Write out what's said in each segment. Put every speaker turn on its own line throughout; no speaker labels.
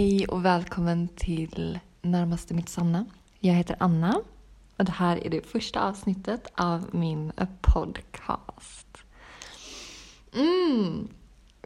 Hej och välkommen till Närmaste mitt sanna. Jag heter Anna och det här är det första avsnittet av min podcast. Mm.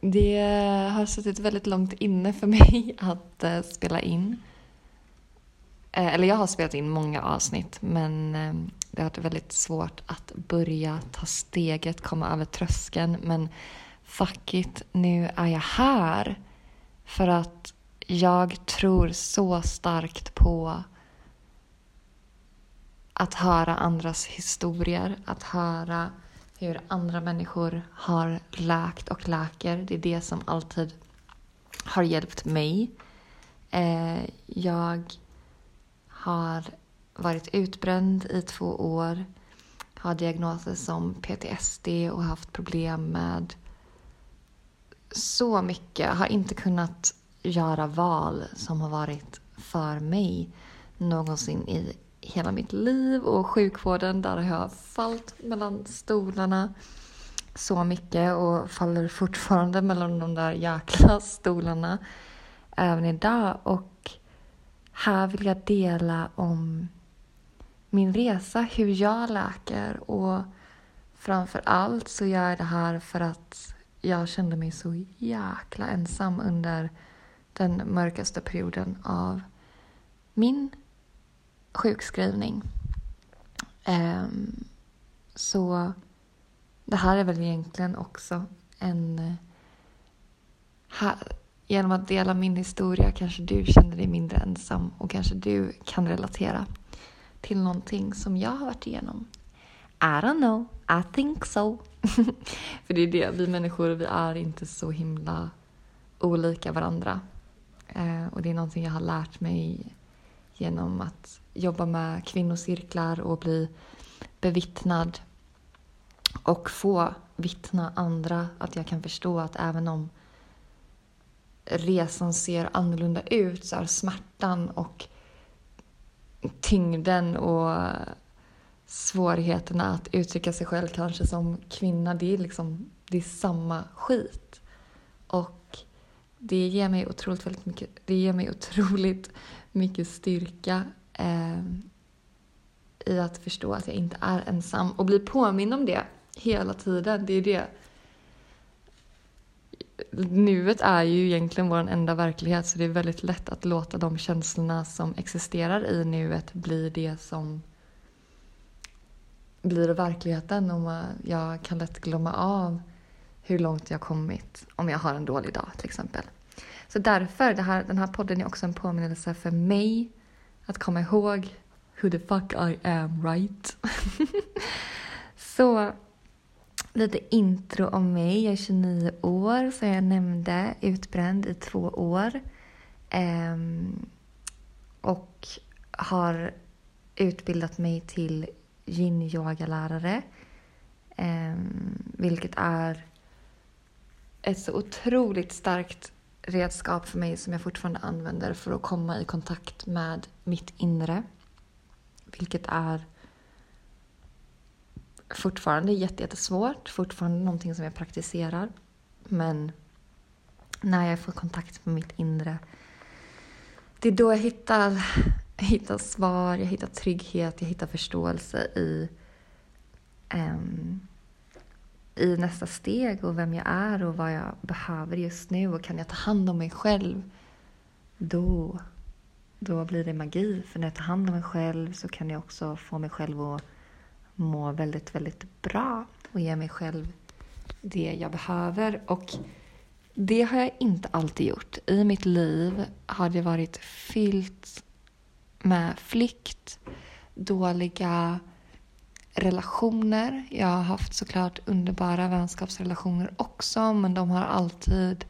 Det har suttit väldigt långt inne för mig att eh, spela in. Eh, eller jag har spelat in många avsnitt men eh, det har varit väldigt svårt att börja ta steget, komma över tröskeln. Men fuck it, nu är jag här. För att jag tror så starkt på att höra andras historier, att höra hur andra människor har läkt och läker. Det är det som alltid har hjälpt mig. Eh, jag har varit utbränd i två år, har diagnoser som PTSD och haft problem med så mycket. Har inte kunnat göra val som har varit för mig någonsin i hela mitt liv och sjukvården där har jag fallit mellan stolarna så mycket och faller fortfarande mellan de där jäkla stolarna även idag. Och här vill jag dela om min resa, hur jag läker och framför allt så gör jag det här för att jag kände mig så jäkla ensam under den mörkaste perioden av min sjukskrivning. Um, så det här är väl egentligen också en... Här, genom att dela min historia kanske du känner dig mindre ensam och kanske du kan relatera till någonting som jag har varit igenom. I don't know, I think so. För det är det, vi människor, vi är inte så himla olika varandra. Eh, och det är någonting jag har lärt mig genom att jobba med kvinnocirklar och bli bevittnad och få vittna andra att jag kan förstå att även om resan ser annorlunda ut så är smärtan och tyngden och svårigheterna att uttrycka sig själv kanske som kvinna, det är liksom det är samma skit. Och det ger mig otroligt, väldigt mycket, det ger mig otroligt mycket styrka eh, i att förstå att jag inte är ensam och bli påminn om det hela tiden. Det är det. Nuet är ju egentligen vår enda verklighet så det är väldigt lätt att låta de känslorna som existerar i nuet bli det som blir verkligheten och jag kan lätt glömma av hur långt jag kommit om jag har en dålig dag till exempel. Så därför, det här, den här podden är också en påminnelse för mig att komma ihåg who the fuck I am, right? så lite intro om mig. Jag är 29 år, som jag nämnde, utbränd i två år. Um, och har utbildat mig till yin-yoga-lärare. Um, ehm, vilket är ett så otroligt starkt redskap för mig som jag fortfarande använder för att komma i kontakt med mitt inre. Vilket är fortfarande jättesvårt, fortfarande någonting som jag praktiserar. Men när jag får kontakt med mitt inre, det är då jag hittar, hittar svar, jag hittar trygghet, jag hittar förståelse i um, i nästa steg och vem jag är och vad jag behöver just nu och kan jag ta hand om mig själv, då, då blir det magi. För när jag tar hand om mig själv så kan jag också få mig själv att må väldigt, väldigt bra och ge mig själv det jag behöver. Och det har jag inte alltid gjort. I mitt liv har det varit fyllt med flykt, dåliga relationer. Jag har haft såklart underbara vänskapsrelationer också men de har alltid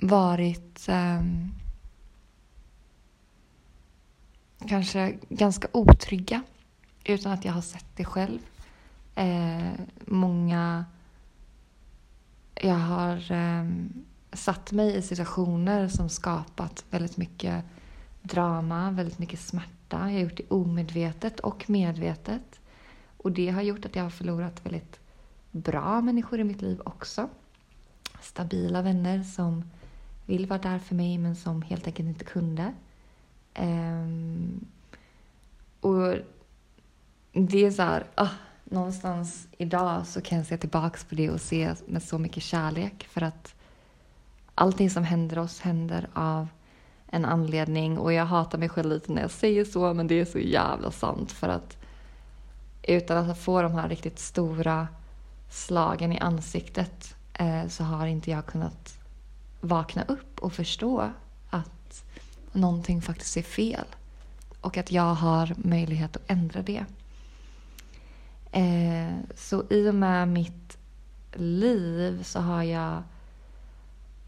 varit eh, kanske ganska otrygga utan att jag har sett det själv. Eh, många... Jag har eh, satt mig i situationer som skapat väldigt mycket drama, väldigt mycket smärta smärta. Jag har gjort det omedvetet och medvetet. Och det har gjort att jag har förlorat väldigt bra människor i mitt liv också. Stabila vänner som vill vara där för mig men som helt enkelt inte kunde. Um, och det är så här, ah, någonstans idag så kan jag se tillbaks på det och se med så mycket kärlek för att allting som händer oss händer av en anledning. Och jag hatar mig själv lite när jag säger så men det är så jävla sant. För att utan att få de här riktigt stora slagen i ansiktet eh, så har inte jag kunnat vakna upp och förstå att någonting faktiskt är fel. Och att jag har möjlighet att ändra det. Eh, så i och med mitt liv så har jag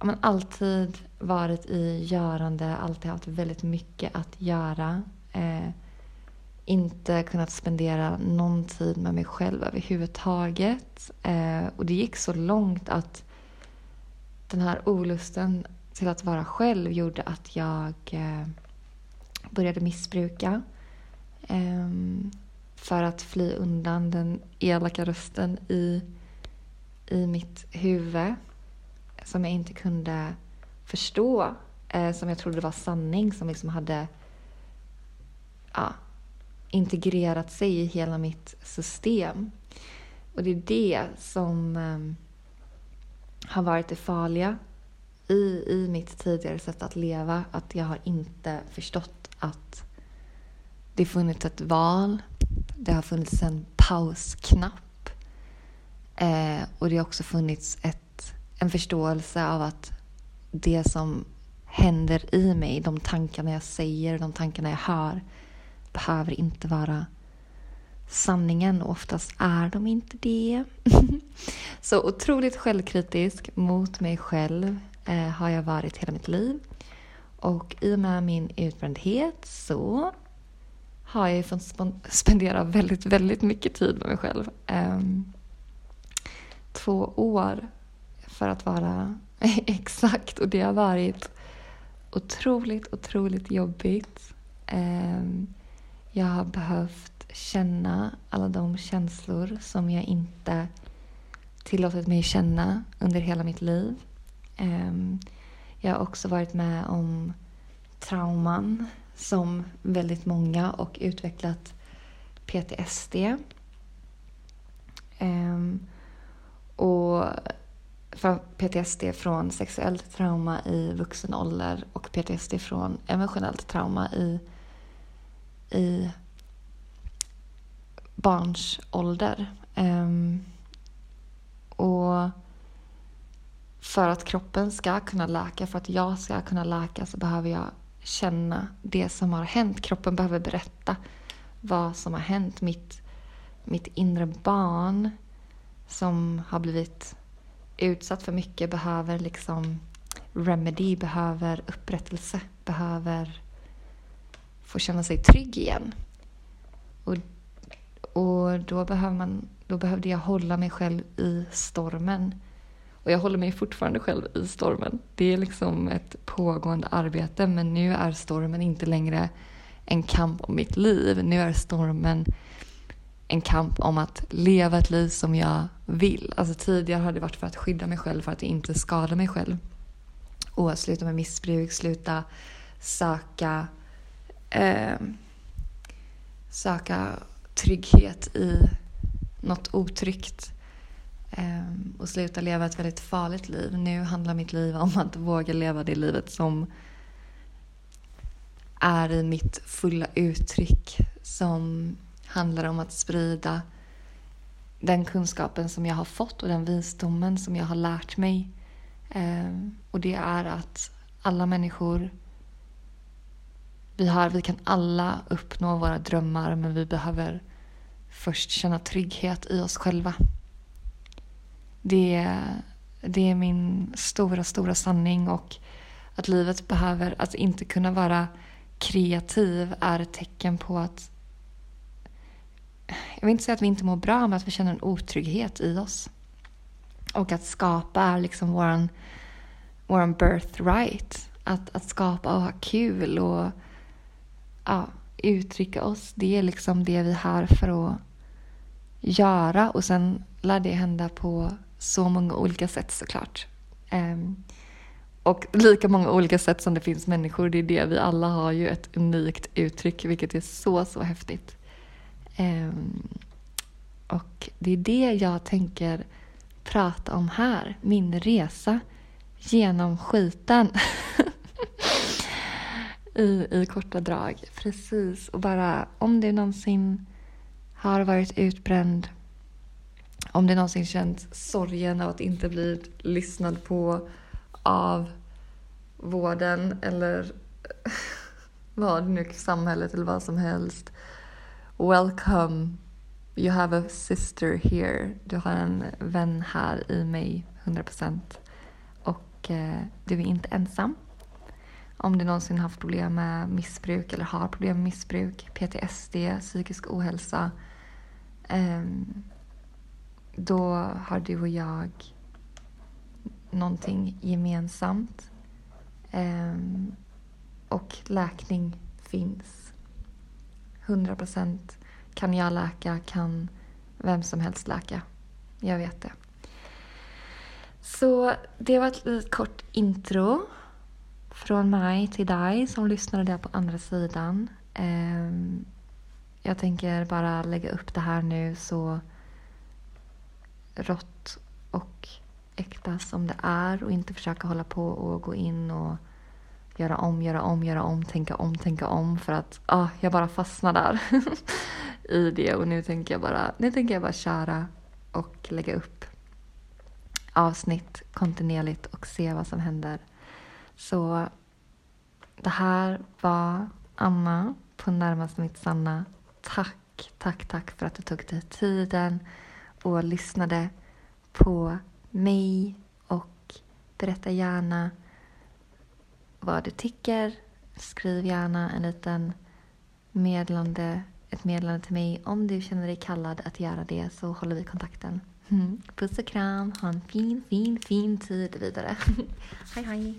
men, alltid varit i görande, alltid haft väldigt mycket att göra. Eh, inte kunnat spendera någon tid med mig själv överhuvudtaget. Eh, och det gick så långt att den här olusten till att vara själv gjorde att jag eh, började missbruka. Eh, för att fly undan den elaka rösten i, i mitt huvud som jag inte kunde förstå, eh, som jag trodde var sanning, som liksom hade ja, integrerat sig i hela mitt system. Och det är det som eh, har varit det farliga i, i mitt tidigare sätt att leva. Att jag har inte förstått att det funnits ett val. Det har funnits en pausknapp. Eh, och det har också funnits ett, en förståelse av att det som händer i mig, de tankarna jag säger, de tankarna jag hör, behöver inte vara sanningen och oftast är de inte det. så otroligt självkritisk mot mig själv eh, har jag varit hela mitt liv. Och i och med min utbrändhet så har jag fått spendera väldigt, väldigt mycket tid med mig själv. Eh, två år för att vara exakt och det har varit otroligt, otroligt jobbigt. Ehm, jag har behövt känna alla de känslor som jag inte tillåtit mig känna under hela mitt liv. Ehm, jag har också varit med om trauman som väldigt många och utvecklat PTSD. Um, ehm, PTSD från sexuellt trauma i vuxen ålder och PTSD från emotionellt trauma i, i barns ålder. Um, och för att kroppen ska kunna läka, för att jag ska kunna läka så behöver jag känna det som har hänt. Kroppen behöver berätta vad som har hänt. Mitt, mitt inre barn som har blivit utsatt för mycket behöver liksom remedy, behöver upprättelse, behöver få känna sig trygg igen. Och, och då, behöver man, då behövde jag hålla mig själv i stormen. Och jag håller mig fortfarande själv i stormen. Det är liksom ett pågående arbete men nu är stormen inte längre en kamp om mitt liv. Nu är stormen en kamp om att leva ett liv som jag vill. Alltså tidigare har det varit för att skydda mig själv, för att inte skada mig själv. Och sluta med missbruk, sluta söka, eh, söka trygghet i något otryggt. Eh, och sluta leva ett väldigt farligt liv. Nu handlar mitt liv om att våga leva det livet som är i mitt fulla uttryck. Som handlar om att sprida den kunskapen som jag har fått och den visdomen som jag har lärt mig. Ehm, och det är att alla människor vi, har, vi kan alla uppnå våra drömmar men vi behöver först känna trygghet i oss själva. Det, det är min stora, stora sanning och att livet behöver, att inte kunna vara kreativ är ett tecken på att jag vill inte säga att vi inte mår bra, men att vi känner en otrygghet i oss. Och att skapa är liksom våran, våran birthright. Att, att skapa och ha kul och ja, uttrycka oss. Det är liksom det vi är här för att göra. Och sen lär det hända på så många olika sätt såklart. Um, och lika många olika sätt som det finns människor. Det är det, vi alla har ju ett unikt uttryck vilket är så, så häftigt. Ehm, och det är det jag tänker prata om här. Min resa genom skiten. I, I korta drag. Precis. Och bara om du någonsin har varit utbränd. Om du någonsin känt sorgen av att inte bli lyssnad på av vården eller vad nu, samhället eller vad som helst. Welcome. You have a sister here. Du har en vän här i mig, 100%. Och eh, du är inte ensam. Om du någonsin haft problem med missbruk eller har problem med missbruk, PTSD, psykisk ohälsa. Eh, då har du och jag någonting gemensamt. Eh, och läkning finns. 100 procent kan jag läka, kan vem som helst läka. Jag vet det. Så det var ett litet kort intro från mig till dig som lyssnade där på andra sidan. Ehm, jag tänker bara lägga upp det här nu så rått och äkta som det är och inte försöka hålla på och gå in och göra om, göra om, göra om, tänka om, tänka om för att ah, jag bara fastnar där i det och nu tänker jag bara, nu tänker jag bara köra och lägga upp avsnitt kontinuerligt och se vad som händer. Så det här var Anna på Närmast mitt sanna. Tack, tack, tack för att du tog dig tiden och lyssnade på mig och berätta gärna vad du tycker. Skriv gärna en liten meddelande, ett meddelande till mig om du känner dig kallad att göra det så håller vi kontakten. Mm. Puss och kram, ha en fin, fin, fin tid vidare. hej, hej!